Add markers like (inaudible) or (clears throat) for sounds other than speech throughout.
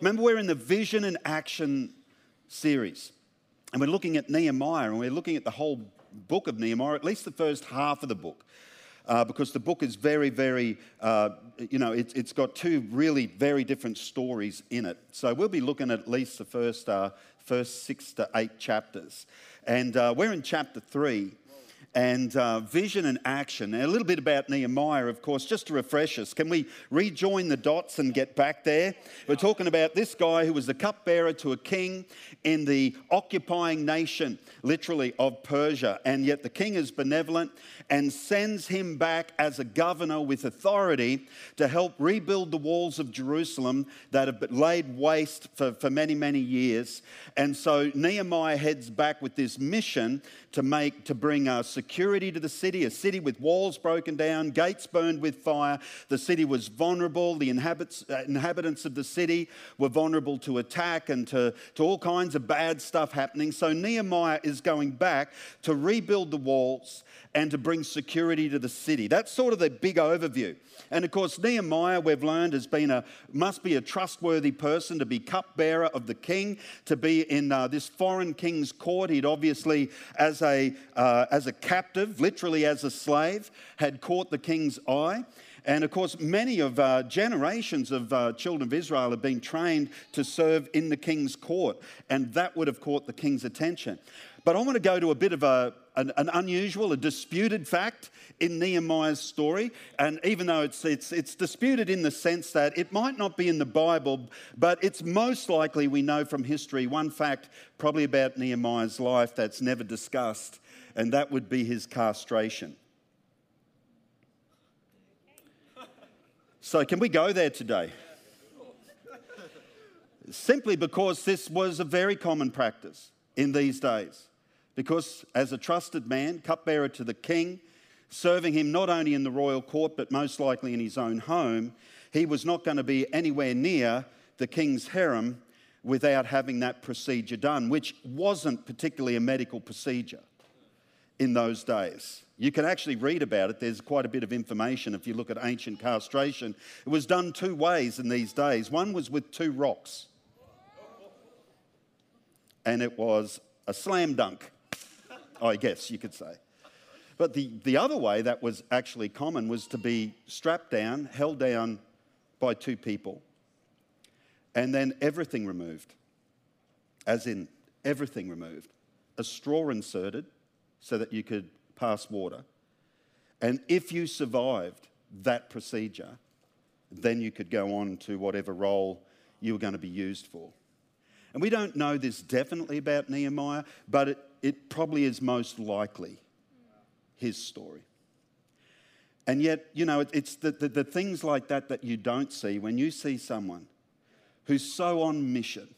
Remember, we're in the vision and action series. And we're looking at Nehemiah and we're looking at the whole book of Nehemiah, at least the first half of the book. Uh, because the book is very, very, uh, you know, it, has got two really very different stories in it. So we'll be looking at at least the first, uh, first six to eight chapters. And uh, we're in chapter three and uh, vision and action. And a little bit about Nehemiah, of course, just to refresh us. Can we rejoin the dots and get back there? We're talking about this guy who was the cupbearer to a king in the occupying nation, literally, of Persia. And yet the king is benevolent and sends him back as a governor with authority to help rebuild the walls of Jerusalem that have been laid waste for, for many, many years. And so Nehemiah heads back with this mission to make to bring uh, security to the city, a city with walls broken down, gates burned with fire. The city was vulnerable. The inhabitants, uh, inhabitants of the city were vulnerable to attack and to, to all kinds of bad stuff happening. So Nehemiah is going back to rebuild the walls and to bring security to the city. That's sort of the big overview. And of course, Nehemiah, we've learned, has been a must be a trustworthy person to be cupbearer of the king, to be in uh, this foreign king's court. He'd obviously, as a uh, as a captive, literally as a slave, had caught the king's eye. And of course, many of uh, generations of uh, children of Israel have been trained to serve in the king's court, and that would have caught the king's attention. But I want to go to a bit of a, an, an, unusual, a disputed fact in Nehemiah's story. And even though it's, it's, it's disputed in the sense that it might not be in the Bible, but it's most likely, we know from history, one fact probably about Nehemiah's life that's never discussed, and that would be his castration. So, can we go there today? Simply because this was a very common practice in these days because as a trusted man, cupbearer to the king, serving him not only in the royal court but most likely in his own home, he was not going to be anywhere near the king's harem without having that procedure done, which wasn't particularly a medical procedure in those days. You can actually read about it. There's quite a bit of information if you look at ancient castration. It was done two ways in these days. One was with two rocks, and it was a slam dunk. I guess you could say. But the, the other way that was actually common was to be strapped down, held down by two people, and then everything removed, as in everything removed. A straw inserted so that you could pass water. And if you survived that procedure, then you could go on to whatever role you were going to be used for. And we don't know this definitely about Nehemiah, but it, it probably is most likely his story. And yet, you know, it's the, the, the, things like that that you don't see when you see someone who's so on mission,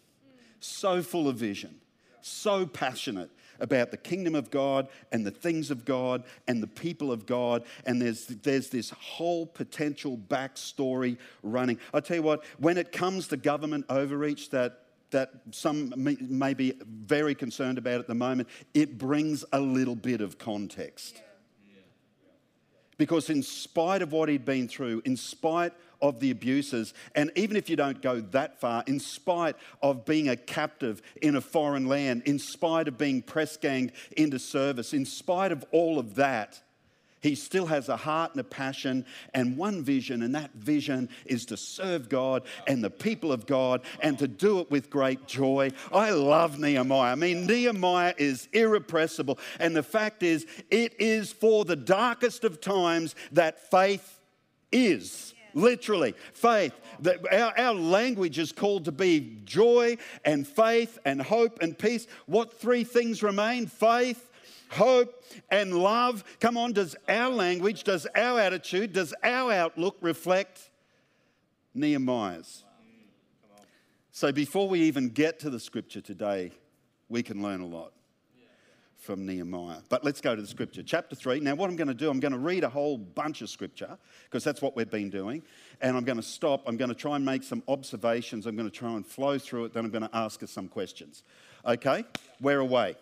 so full of vision, so passionate about the kingdom of God and the things of God and the people of God. And there's, there's this whole potential backstory running. I tell you what, when it comes to government overreach that that some may be very concerned about at the moment, it brings a little bit of context. Because, in spite of what he'd been through, in spite of the abuses, and even if you don't go that far, in spite of being a captive in a foreign land, in spite of being press ganged into service, in spite of all of that, he still has a heart and a passion and one vision, and that vision is to serve God and the people of God and to do it with great joy. I love Nehemiah. I mean, Nehemiah is irrepressible. And the fact is, it is for the darkest of times that faith is. Literally, faith. Our, our language is called to be joy and faith and hope and peace. What three things remain? Faith, hope, and love. Come on, does our language, does our attitude, does our outlook reflect Nehemiah's? So before we even get to the scripture today, we can learn a lot from Nehemiah. But let's go to the scripture. Chapter 3. Now, what I'm going to do, I'm going to read a whole bunch of scripture because that's what we've been doing. And I'm going to stop. I'm going to try and make some observations. I'm going to try and flow through it. Then I'm going to ask us some questions. Okay? We're away.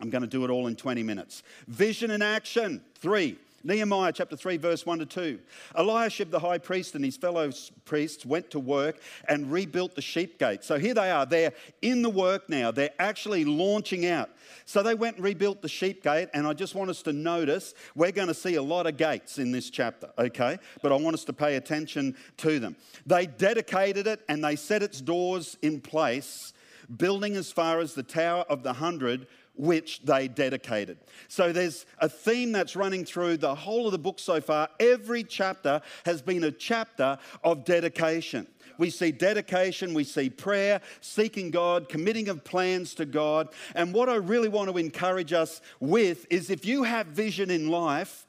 I'm going to do it all in 20 minutes. Vision and action. Three. Nehemiah chapter 3, verse 1 to 2. Eliashib the high priest and his fellow priests went to work and rebuilt the sheep gate. So here they are. They're in the work now. They're actually launching out. So they went and rebuilt the sheep gate. And I just want us to notice we're going to see a lot of gates in this chapter, okay? But I want us to pay attention to them. They dedicated it and they set its doors in place, building as far as the Tower of the Hundred which they dedicated. So there's a theme that's running through the whole of the book so far. Every chapter has been a chapter of dedication. We see dedication, we see prayer, seeking God, committing of plans to God. And what I really want to encourage us with is if you have vision in life,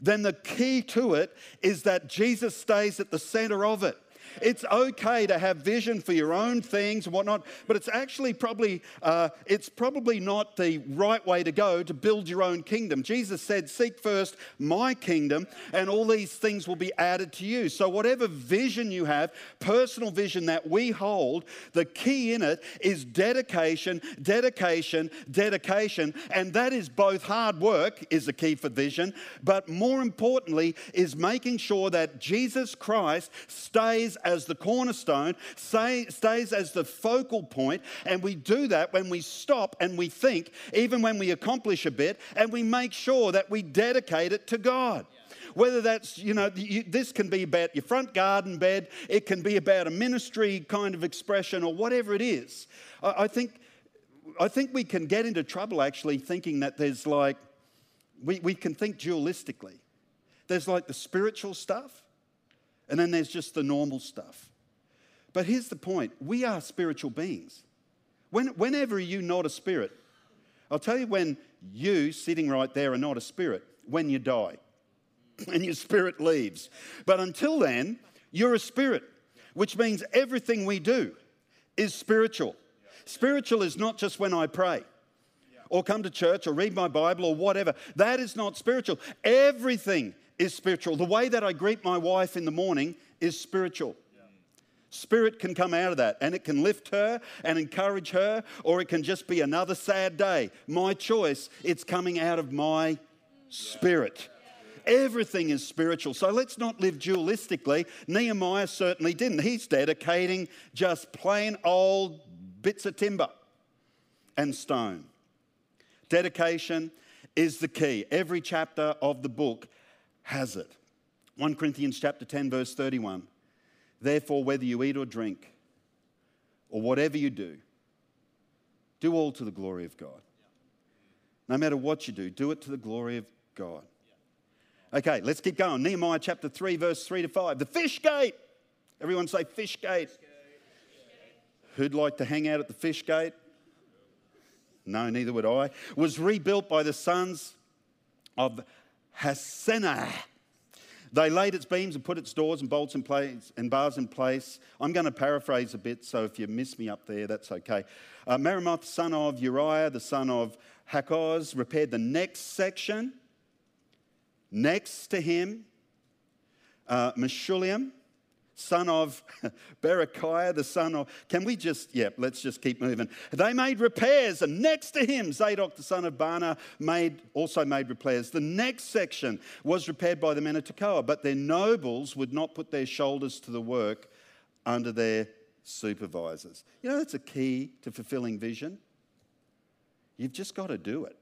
then the key to it is that Jesus stays at the center of it. It's okay to have vision for your own things and whatnot, but it's actually probably uh, it's probably not the right way to go to build your own kingdom. Jesus said, "Seek first my kingdom, and all these things will be added to you." So whatever vision you have, personal vision that we hold, the key in it is dedication, dedication, dedication, and that is both hard work is the key for vision, but more importantly is making sure that Jesus Christ stays as the cornerstone, stays as the focal point, and we do that when we stop and we think, even when we accomplish a bit, and we make sure that we dedicate it to God. Whether that's, you know, you, this can be about your front garden bed, it can be about a ministry kind of expression, or whatever it is. I, I think, I think we can get into trouble actually thinking that there's like, we, we can think dualistically. There's like the spiritual stuff, and then there's just the normal stuff. But here's the point we are spiritual beings. When, whenever you're not a spirit, I'll tell you when you, sitting right there, are not a spirit, when you die (clears throat) and your spirit leaves. But until then, you're a spirit, which means everything we do is spiritual. Spiritual is not just when I pray or come to church or read my Bible or whatever. That is not spiritual. Everything is spiritual. The way that I greet my wife in the morning is spiritual. Spirit can come out of that and it can lift her and encourage her, or it can just be another sad day. My choice, it's coming out of my spirit. Everything is spiritual. So let's not live dualistically. Nehemiah certainly didn't. He's dedicating just plain old bits of timber and stone. Dedication is the key. Every chapter of the book has it. 1 Corinthians chapter 10 verse 31. Therefore whether you eat or drink or whatever you do do all to the glory of God. No matter what you do, do it to the glory of God. Okay, let's keep going. Nehemiah chapter 3 verse 3 to 5. The fish gate. Everyone say fish gate. Who'd like to hang out at the fish gate? No, neither would I. Was rebuilt by the sons of Hassenaah. They laid its beams and put its doors and bolts in place and bars in place. I'm going to paraphrase a bit, so if you miss me up there, that's okay. Uh, Meremoth, son of Uriah, the son of Hakkoz, repaired the next section. Next to him, uh, son of (laughs) Berechiah, the son of. Can we just, yeah, let's just keep moving. They made repairs, and next to him, Zadok, the son of Baana, made, also made repairs. The next section was repaired by the men of Tekoa, but their nobles would not put their shoulders to the work under their supervisors. You know, that's a key to fulfilling vision. You've just got to do it.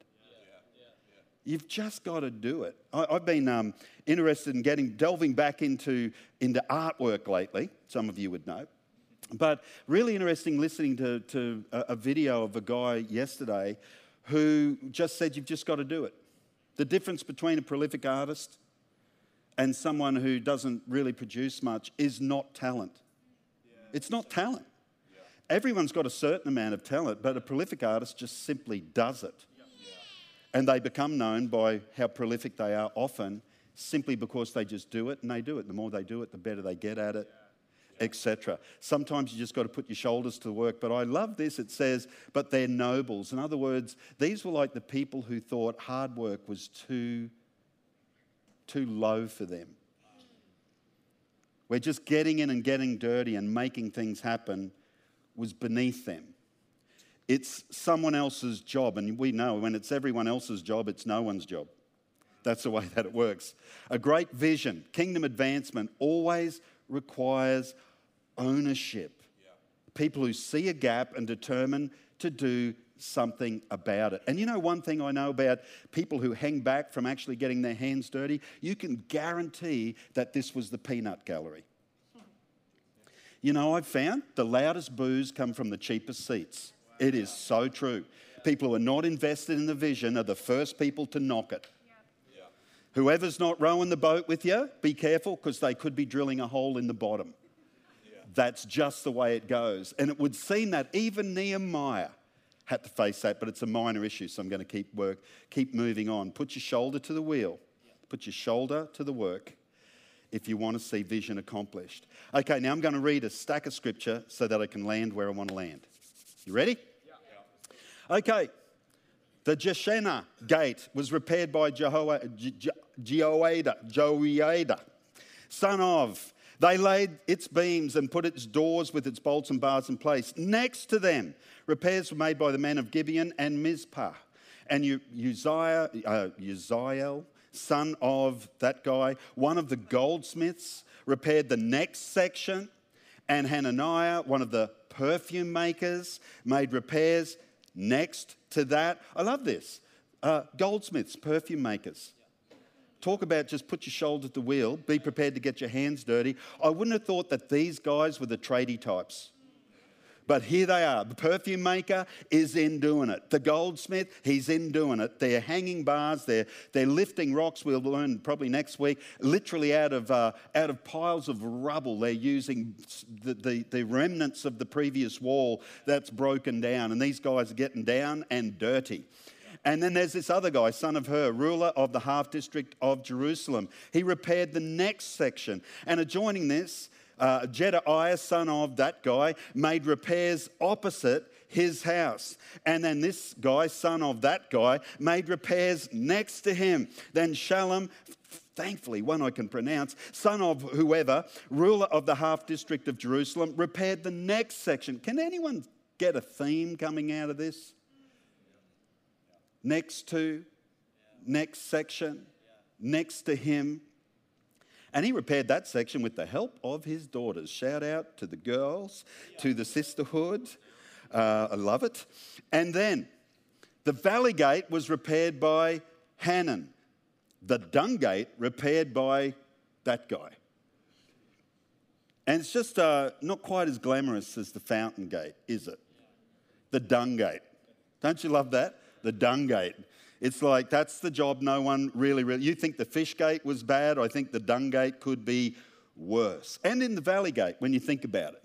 You've just got to do it. I, have been um, interested in getting delving back into, into artwork lately. Some of you would know. But really interesting listening to, to a, a video of a guy yesterday who just said, You've just got to do it. The difference between a prolific artist and someone who doesn't really produce much is not talent. Yeah, it's not talent. Yeah. Everyone's got a certain amount of talent, but a prolific artist just simply does it. And they become known by how prolific they are often simply because they just do it and they do it. The more they do it, the better they get at it, yeah. etc. Sometimes you just got to put your shoulders to the work. But I love this. It says, but they're nobles. In other words, these were like the people who thought hard work was too, too low for them. Where just getting in and getting dirty and making things happen was beneath them. It's someone else's job. And we know when it's everyone else's job, it's no one's job. That's the way that it works. A great vision, kingdom advancement, always requires ownership. People who see a gap and determine to do something about it. And you know, one thing I know about people who hang back from actually getting their hands dirty, you can guarantee that this was the peanut gallery. You know, I've found the loudest boos come from the cheapest seats. It is so true. People who are not invested in the vision are the first people to knock it. Whoever's not rowing the boat with you, be careful because they could be drilling a hole in the bottom. That's just the way it goes. And it would seem that even Nehemiah had to face that, but it's a minor issue, so I'm going to keep work, keep moving on. Put your shoulder to the wheel. Put your shoulder to the work if you want to see vision accomplished. Okay, now I'm going to read a stack of scripture so that I can land where I want to land. You ready? Okay. The Jeshanah gate was repaired by Jehoiada, son of. They laid its beams and put its doors with its bolts and bars in place. Next to them, repairs were made by the men of Gibeon and Mizpah. And Uzziah, uh, Uzziel, son of that guy, one of the goldsmiths, repaired the next section, and Hananiah, one of the perfume makers, made repairs next to that. I love this. Uh, goldsmiths, perfume makers. Talk about just put your shoulder to the wheel, be prepared to get your hands dirty. I wouldn't have thought that these guys were the tradie types. But here they are. The perfume maker is in doing it. The goldsmith, he's in doing it. They're hanging bars, they're, they're lifting rocks, we'll learn probably next week, literally out of, uh, out of piles of rubble. They're using the, the, the remnants of the previous wall that's broken down. And these guys are getting down and dirty. And then there's this other guy, son of Hur, ruler of the half district of Jerusalem. He repaired the next section. And adjoining this, uh, Jedaiah, son of that guy, made repairs opposite his house. And then this guy, son of that guy, made repairs next to him. Then Shallum, thankfully one I can pronounce, son of whoever, ruler of the half district of Jerusalem, repaired the next section. Can anyone get a theme coming out of this? Next to, next section, next to him. And he repaired that section with the help of his daughters. Shout out to the girls, to the sisterhood. Uh, I love it. And then the valley gate was repaired by Hanan, the dung gate repaired by that guy. And it's just uh, not quite as glamorous as the fountain gate, is it? The dung gate. Don't you love that? The dung gate. It's like that's the job no one really, really. You think the fish gate was bad? I think the dung gate could be worse. And in the valley gate, when you think about it,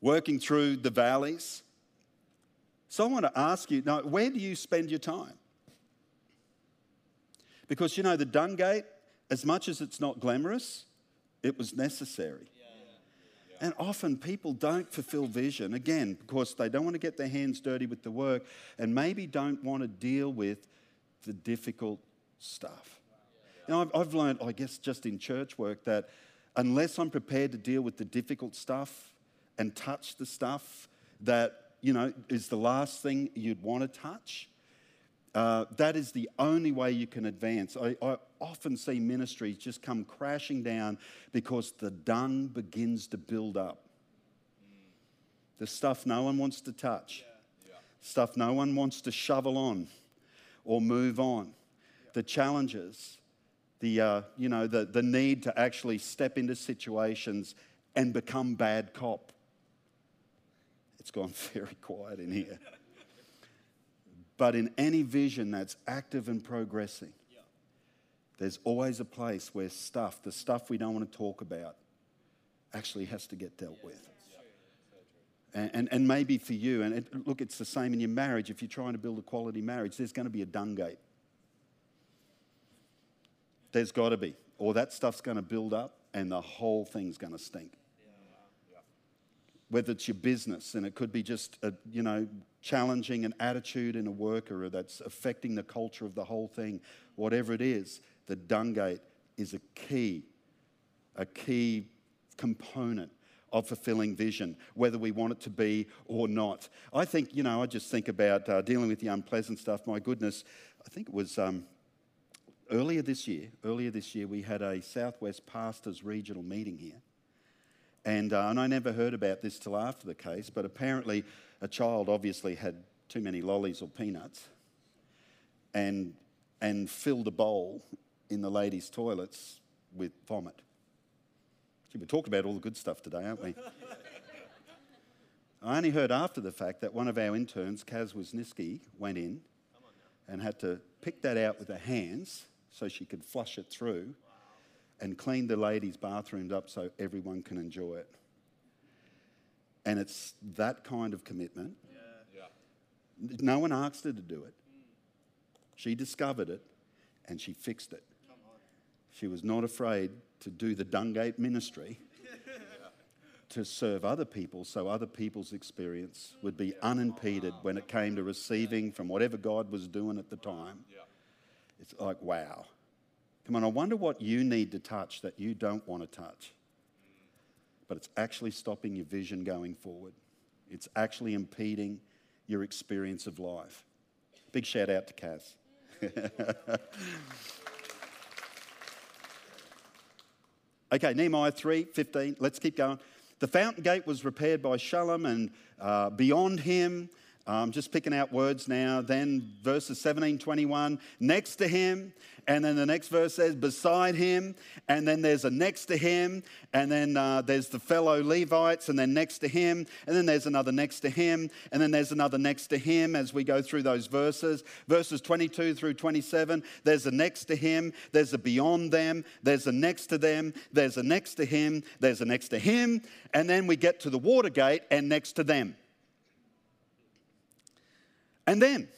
working through the valleys. So I want to ask you now, where do you spend your time? Because you know, the dung gate, as much as it's not glamorous, it was necessary. And often people don't fulfill vision, again, because they don't want to get their hands dirty with the work and maybe don't want to deal with the difficult stuff. You know, I've, I've learned, I guess, just in church work, that unless I'm prepared to deal with the difficult stuff and touch the stuff that, you know, is the last thing you'd want to touch, uh, that is the only way you can advance. I, I, often see ministries just come crashing down because the dung begins to build up. The stuff no one wants to touch, yeah. Yeah. stuff no one wants to shovel on or move on. Yeah. The challenges, the, uh, you know, the, the need to actually step into situations and become bad cop. It's gone (laughs) very quiet in here. (laughs) But in any vision that's active and progressing. There's always a place where stuff, the stuff we don't want to talk about, actually has to get dealt with. And, and, and, maybe for you, and it, look, it's the same in your marriage. If you're trying to build a quality marriage, there's going to be a dung gate. There's got to be. Or that stuff's going to build up and the whole thing's going to stink whether it's your business, and it could be just, a, you know, challenging an attitude in a worker that's affecting the culture of the whole thing, whatever it is, the dung gate is a key, a key component of fulfilling vision, whether we want it to be or not. I think, you know, I just think about uh, dealing with the unpleasant stuff. My goodness, I think it was um, earlier this year, earlier this year, we had a Southwest Pastors Regional meeting here. And, uh, and I never heard about this till after the case, but apparently a child obviously had too many lollies or peanuts and, and filled a bowl in the ladies' toilets with vomit. Gee, we talked about all the good stuff today, aren't we? I only heard after the fact that one of our interns, Kaz Wisniewski, went in and had to pick that out with her hands so she could flush it through and clean the ladies' bathrooms up so everyone can enjoy it. And it's that kind of commitment. Yeah. Yeah. No one asked her to do it. She discovered it and she fixed it. She was not afraid to do the Dungate ministry (laughs) to serve other people so other people's experience would be unimpeded when it came to receiving from whatever God was doing at the time. It's like, wow. Come on, I wonder what you need to touch that you don't want to touch. But it's actually stopping your vision going forward, it's actually impeding your experience of life. Big shout out to Kaz. (laughs) okay, Nehemiah 3 15. Let's keep going. The fountain gate was repaired by Shallum, and uh, beyond him, I'm just picking out words now. Then verses 17, 21, next to him. And then the next verse says, beside him. And then there's a next to him. And then uh, there's the fellow Levites. And then next to him. And then there's another next to him. And then there's another next to him as we go through those verses. Verses 22 through 27, there's a next to him. There's a beyond them. There's a next to them. There's a next to him. There's a next to him. And then we get to the water gate and next to them. And then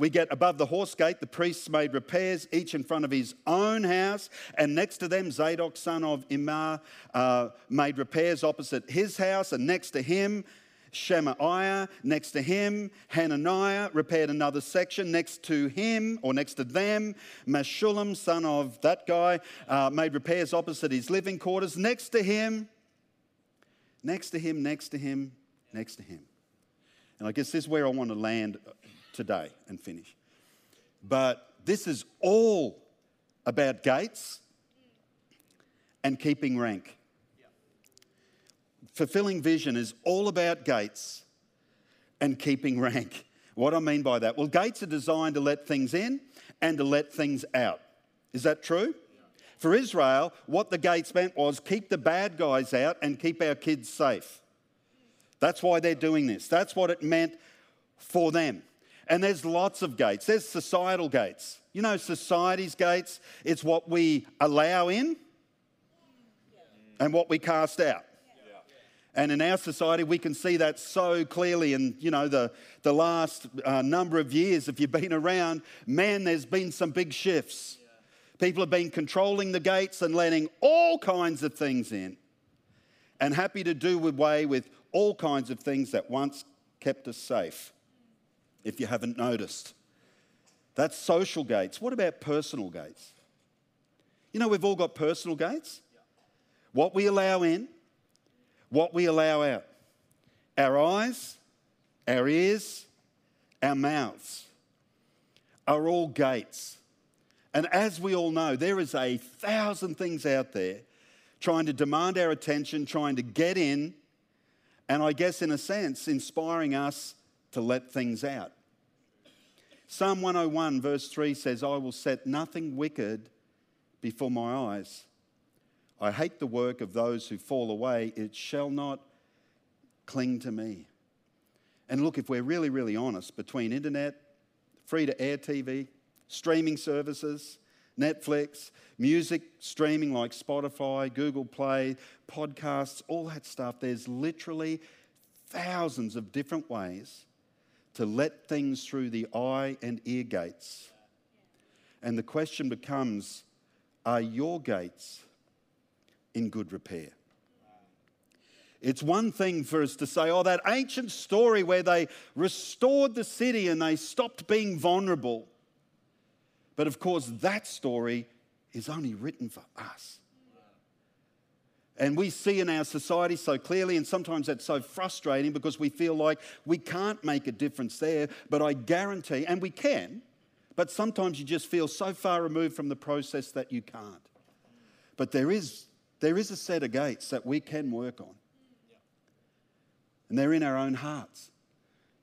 we get above the horse gate, the priests made repairs, each in front of his own house. And next to them, Zadok, son of Immer, uh, made repairs opposite his house. And next to him, Shemaiah, next to him, Hananiah repaired another section. Next to him, or next to them, Meshullam, son of that guy, uh, made repairs opposite his living quarters. Next to him, next to him, next to him, next to him. And I guess this is where I want to land today and finish. But this is all about gates and keeping rank. Fulfilling vision is all about gates and keeping rank. What I mean by that? Well, gates are designed to let things in and to let things out. Is that true? For Israel, what the gates meant was keep the bad guys out and keep our kids safe. That's why they're doing this. That's what it meant for them. And there's lots of gates. There's societal gates. You know, society's gates, it's what we allow in and what we cast out. And in our society, we can see that so clearly. And, you know, the, the last uh, number of years, if you've been around, man, there's been some big shifts. People have been controlling the gates and letting all kinds of things in and happy to do away with all kinds of things that once kept us safe if you haven't noticed. That's social gates. What about personal gates? You know, we've all got personal gates. What we allow in, what we allow out. Our eyes, our ears, our mouths are all gates. And as we all know, there is a thousand things out there trying to demand our attention, trying to get in, and I guess in a sense, inspiring us to let things out. Psalm 101, verse 3 says, I will set nothing wicked before my eyes. I hate the work of those who fall away. It shall not cling to me. And look, if we're really, really honest, between internet, free to air TV, streaming services, Netflix, music streaming like Spotify, Google Play, podcasts, all that stuff, there's literally thousands of different ways to let things through the eye and ear gates. And the question becomes are your gates in good repair? It's one thing for us to say, oh, that ancient story where they restored the city and they stopped being vulnerable. But of course, that story is only written for us. And we see in our society so clearly, and sometimes that's so frustrating because we feel like we can't make a difference there. But I guarantee, and we can, But sometimes you just feel so far removed from the process that you can't. But there is, there is a set of gates that we can work on. And they're in our own hearts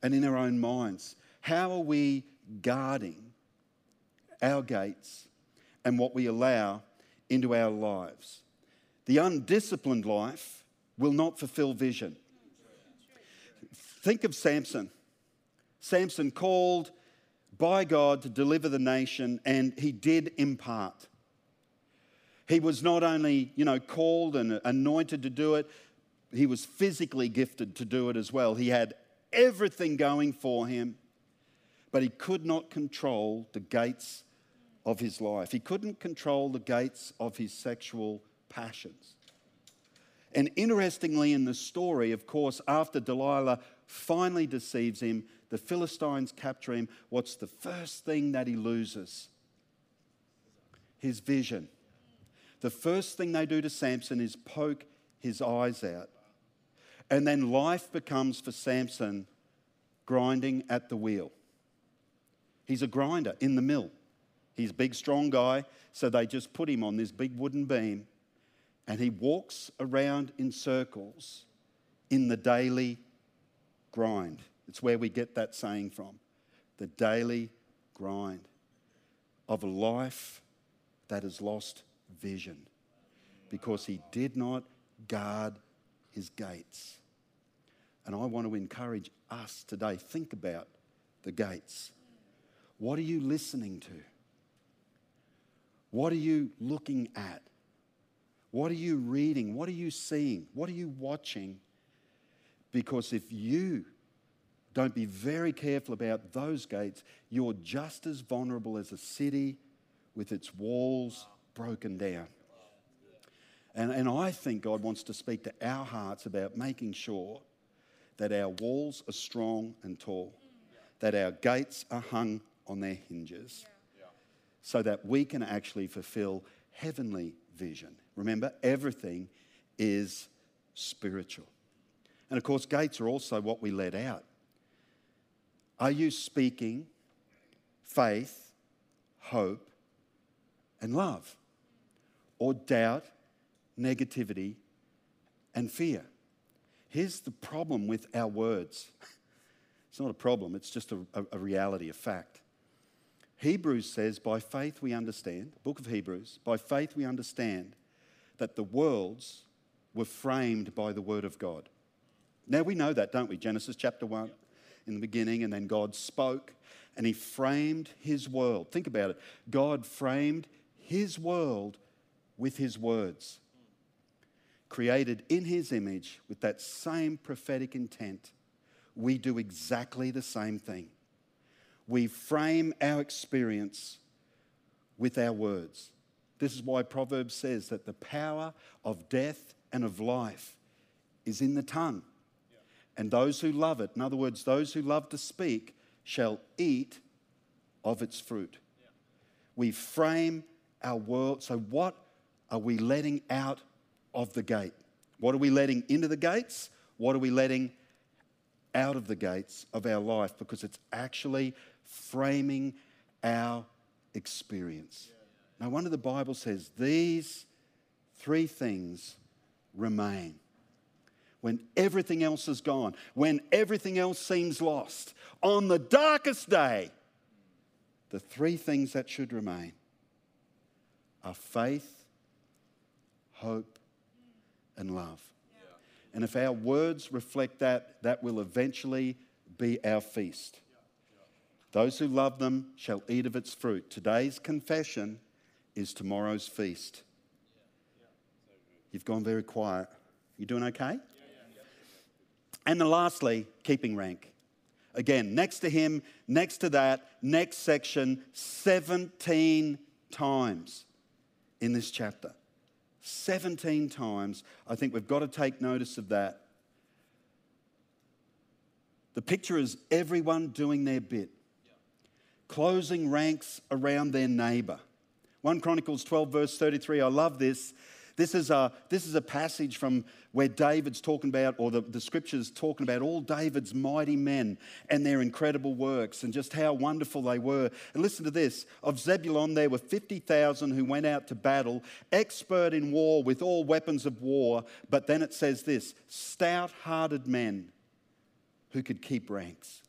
and in our own minds. How are we guarding our gates and what we allow into our lives? The undisciplined life will not fulfill vision. Think of Samson. Samson called by God to deliver the nation, and he did impart. He was not only, you know, called and anointed to do it, he was physically gifted to do it as well. He had everything going for him, but he could not control the gates of his life. He couldn't control the gates of his sexual passions. And interestingly, in the story, of course, after Delilah finally deceives him, the Philistines capture him. What's the first thing that he loses? His vision. The first thing they do to Samson is poke his eyes out. And then life becomes for Samson grinding at the wheel. He's a grinder in the mill. He's a big, strong guy, so they just put him on this big wooden beam and he walks around in circles in the daily grind. It's where we get that saying from the daily grind of a life that has lost vision because he did not guard his gates. And I want to encourage us today think about the gates. What are you listening to? What are you looking at? What are you reading? What are you seeing? What are you watching? Because if you don't be very careful about those gates, you're just as vulnerable as a city with its walls broken down. And, and I think God wants to speak to our hearts about making sure that our walls are strong and tall, that our gates are hung on their hinges, so that we can actually fulfill heavenly vision. Remember, everything is spiritual. And of course, gates are also what we let out. Are you speaking faith, hope, and love? Or doubt, negativity, and fear? Here's the problem with our words (laughs) it's not a problem, it's just a, a, reality, a fact. Hebrews says, by faith we understand, book of Hebrews, by faith we understand that the worlds were framed by the word of God. Now we know that, don't we? Genesis chapter 1, in the beginning, and then God spoke and he framed his world. Think about it. God framed his world with his words, created in his image with that same prophetic intent. We do exactly the same thing. We frame our experience with our words. This is why Proverbs says that the power of death and of life is in the tongue. And those who love it, in other words, those who love to speak, shall eat of its fruit. We frame our world. So, what are we letting out of the gate? What are we letting into the gates? What are we letting out of the gates of our life? Because it's actually framing our experience. No wonder the Bible says these three things remain. When everything else is gone, when everything else seems lost, on the darkest day, the three things that should remain are faith, hope, and love. And if our words reflect that, that will eventually be our feast. Those who love them shall eat of its fruit. Today's confession is tomorrow's feast. You've gone very quiet. You doing okay? And then lastly, keeping rank. Again, next to him, next to that, next section, 17 times in this chapter. 17 times. I think we've got to take notice of that. The picture is everyone doing their bit, closing ranks around their neighbor. 1 Chronicles 12, verse 33, I love this. This is a, this is a passage from where David's talking about, or the, the scriptures talking about all David's mighty men and their incredible works and just how wonderful they were. And listen to this of Zebulun, there were 50,000 who went out to battle, expert in war with all weapons of war. But then it says this stout hearted men who could keep ranks.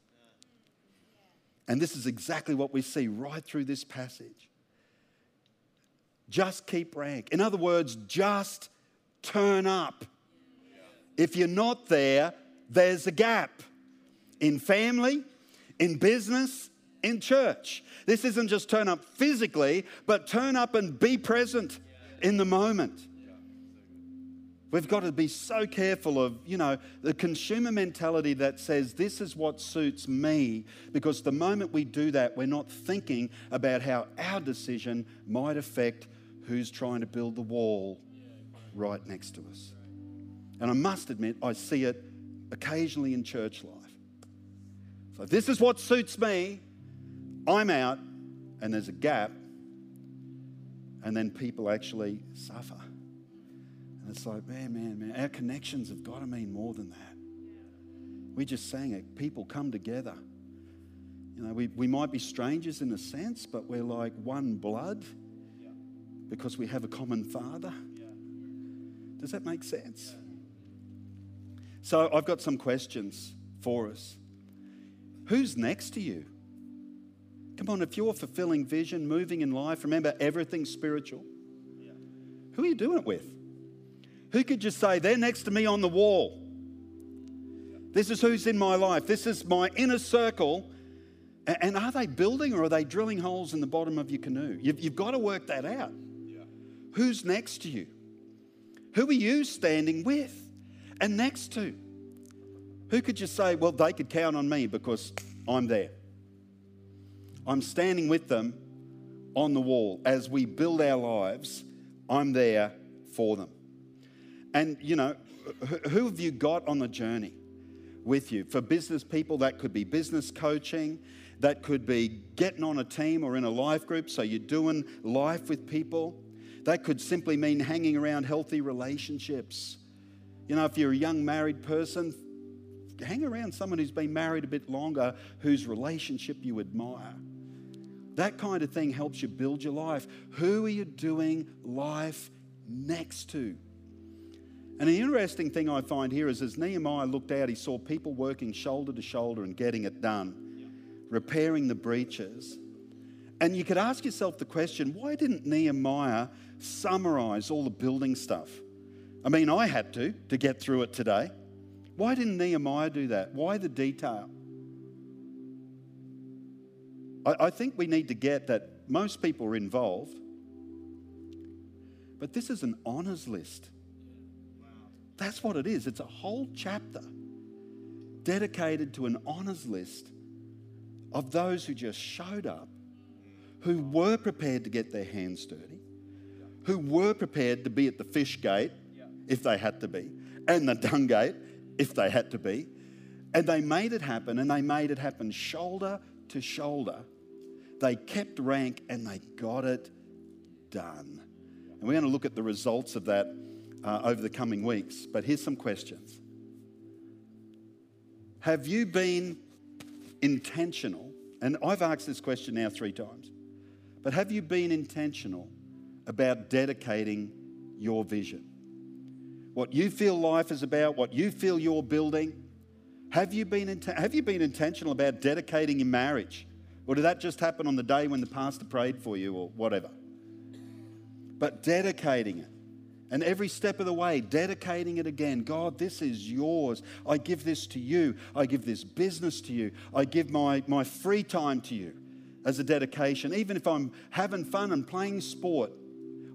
And this is exactly what we see right through this passage. Just keep rank. In other words, just turn up. If you're not there, there's a gap in family, in business, in church. This isn't just turn up physically, but turn up and be present in the moment. We've got to be so careful of, you know, the consumer mentality that says this is what suits me, because the moment we do that, we're not thinking about how our decision might affect who's trying to build the wall right next to us. And I must admit, I see it occasionally in church life. So this is what suits me. I'm out, and there's a gap, and then people actually suffer. And it's like, man, man, man, our connections have got to mean more than that. We just sang it. People come together. You know, we, we might be strangers in a sense, but we're like one blood because we have a common father. Does that make sense? So I've got some questions for us. Who's next to you? Come on, if you're fulfilling vision, moving in life, remember everything's spiritual. Who are you doing it with? Who could just say, they're next to me on the wall? This is who's in my life. This is my inner circle. And are they building or are they drilling holes in the bottom of your canoe? You've, you've got to work that out. Yeah. Who's next to you? Who are you standing with and next to? Who could just say, well, they could count on me because I'm there? I'm standing with them on the wall. As we build our lives, I'm there for them. And, you know, who have you got on the journey with you? For business people, that could be business coaching, that could be getting on a team or in a life group, so you're doing life with people. That could simply mean hanging around healthy relationships. You know, if you're a young married person, hang around someone who's been married a bit longer, whose relationship you admire. That kind of thing helps you build your life. Who are you doing life next to? And the interesting thing I find here is as Nehemiah looked out, he saw people working shoulder to shoulder and getting it done, repairing the breaches. And you could ask yourself the question why didn't Nehemiah summarize all the building stuff? I mean, I had to to get through it today. Why didn't Nehemiah do that? Why the detail? I, I think we need to get that most people are involved, but this is an honours list. That's what it is. It's a whole chapter dedicated to an honours list of those who just showed up, who were prepared to get their hands dirty, who were prepared to be at the fish gate if they had to be, and the dung gate if they had to be. And they made it happen, and they made it happen shoulder to shoulder. They kept rank and they got it done. And we're going to look at the results of that uh, over the coming weeks. But here's some questions Have you been intentional? And I've asked this question now three times. But have you been intentional about dedicating your vision? What you feel life is about, what you feel you're building. Have you been, have you been intentional about dedicating your marriage? Or did that just happen on the day when the pastor prayed for you or whatever? But dedicating it. And every step of the way, dedicating it again. God, this is yours. I give this to you. I give this business to you. I give my, my free time to you as a dedication. Even if I'm having fun and playing sport,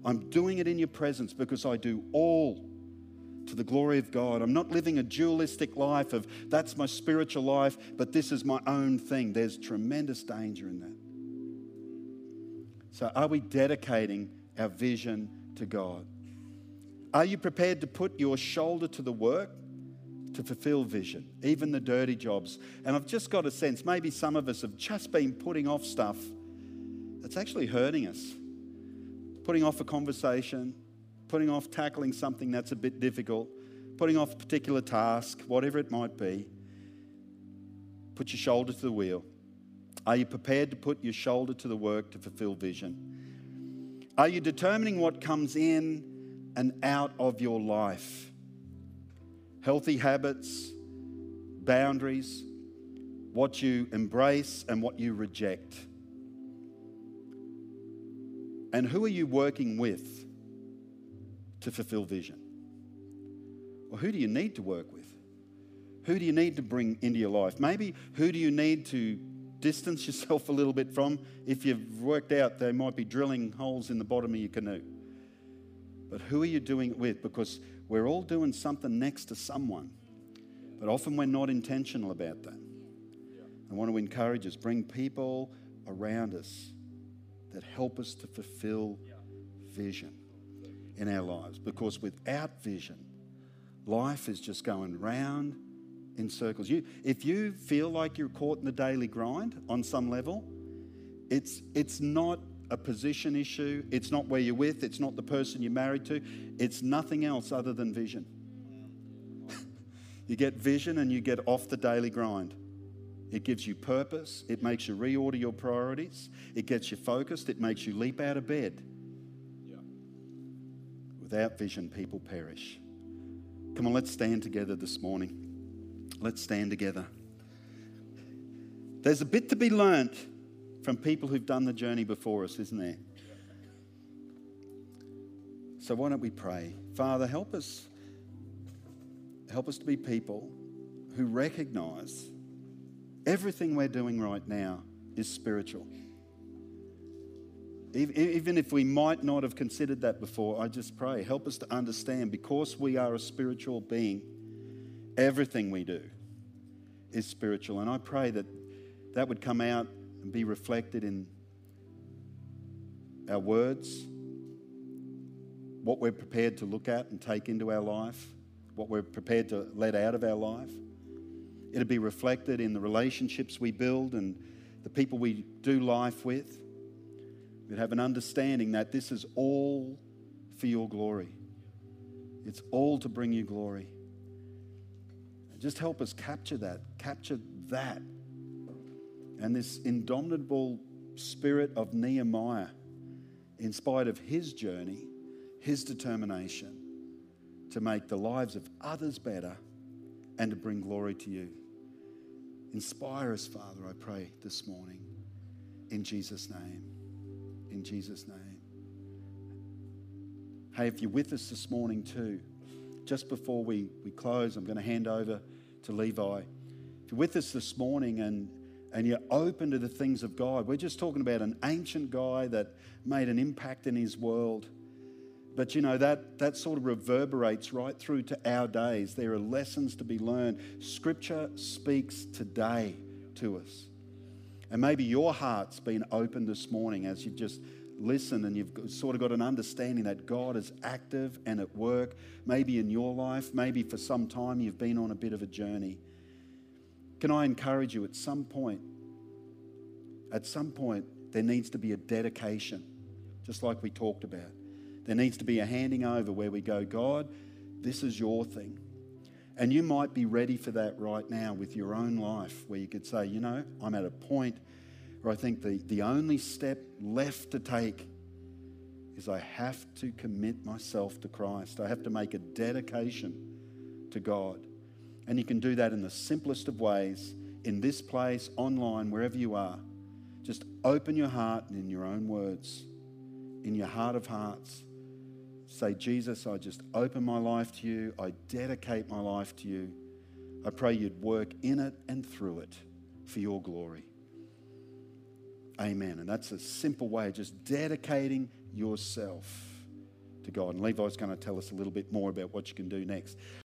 I'm doing it in your presence because I do all to the glory of God. I'm not living a dualistic life of that's my spiritual life, but this is my own thing. There's tremendous danger in that. So, are we dedicating our vision to God? Are you prepared to put your shoulder to the work to fulfill vision, even the dirty jobs? And I've just got a sense maybe some of us have just been putting off stuff that's actually hurting us. Putting off a conversation, putting off tackling something that's a bit difficult, putting off a particular task, whatever it might be. Put your shoulder to the wheel. Are you prepared to put your shoulder to the work to fulfill vision? Are you determining what comes in and out of your life? Healthy habits, boundaries, what you embrace and what you reject. And who are you working with to fulfill vision? Well, who do you need to work with? Who do you need to bring into your life? Maybe who do you need to distance (laughs) yourself a little bit from? If you've worked out they might be drilling holes in the bottom of your canoe. But who are you doing it with? Because we're all doing something next to someone. But often we're not intentional about that. I want to encourage us, bring people around us that help us to fulfill vision in our lives. Because without vision, life is just going round in circles. You, if you feel like you're caught in the daily grind on some level, it's, it's not a position issue, it's not where you're with, it's not the person you're married to, it's nothing else other than vision. (laughs) you get vision and you get off the daily grind. It gives you purpose. It makes you reorder your priorities. It gets you focused. It makes you leap out of bed. Yeah. Without vision, people perish. Come on, let's stand together this morning. Let's stand together. There's a bit to be learnt from people who've done the journey before us, isn't there? So why don't we pray? Father, help us. Help us to be people who recognize Everything we're doing right now is spiritual. Even if we might not have considered that before, I just pray, help us to understand because we are a spiritual being, everything we do is spiritual. And I pray that that would come out and be reflected in our words, what we're prepared to look at and take into our life, what we're prepared to let out of our life. It'll be reflected in the relationships we build and the people we do life with. We'd have an understanding that this is all for your glory. It's all to bring you glory. Just help us capture that, capture that. And this indomitable spirit of Nehemiah, in spite of his journey, his determination to make the lives of others better and to bring glory to you. Inspire us, Father, I pray this morning. In Jesus' name. In Jesus' name. Hey, if you're with us this morning too, just before we, we close, I'm going to hand over to Levi. If you're with us this morning and, and you're open to the things of God, we're just talking about an ancient guy that made an impact in his world. But you know, that, that sort of reverberates right through to our days. There are lessons to be learned. Scripture speaks today to us. And maybe your heart's been opened this morning as you've just listened and you've sort of got an understanding that God is active and at work, maybe in your life, maybe for some time you've been on a bit of a journey. Can I encourage you at some point? At some point, there needs to be a dedication, just like we talked about. There needs to be a handing over where we go, God, this is your thing. And you might be ready for that right now with your own life, where you could say, you know, I'm at a point where I think the, the only step left to take is I have to commit myself to Christ. I have to make a dedication to God. And you can do that in the simplest of ways, in this place, online, wherever you are. Just open your heart and in your own words, in your heart of hearts Say, Jesus, I just open my life to you. I dedicate my life to you. I pray you'd work in it and through it for your glory. Amen. And that's a simple way of just dedicating yourself to God. And Levi's going to tell us a little bit more about what you can do next.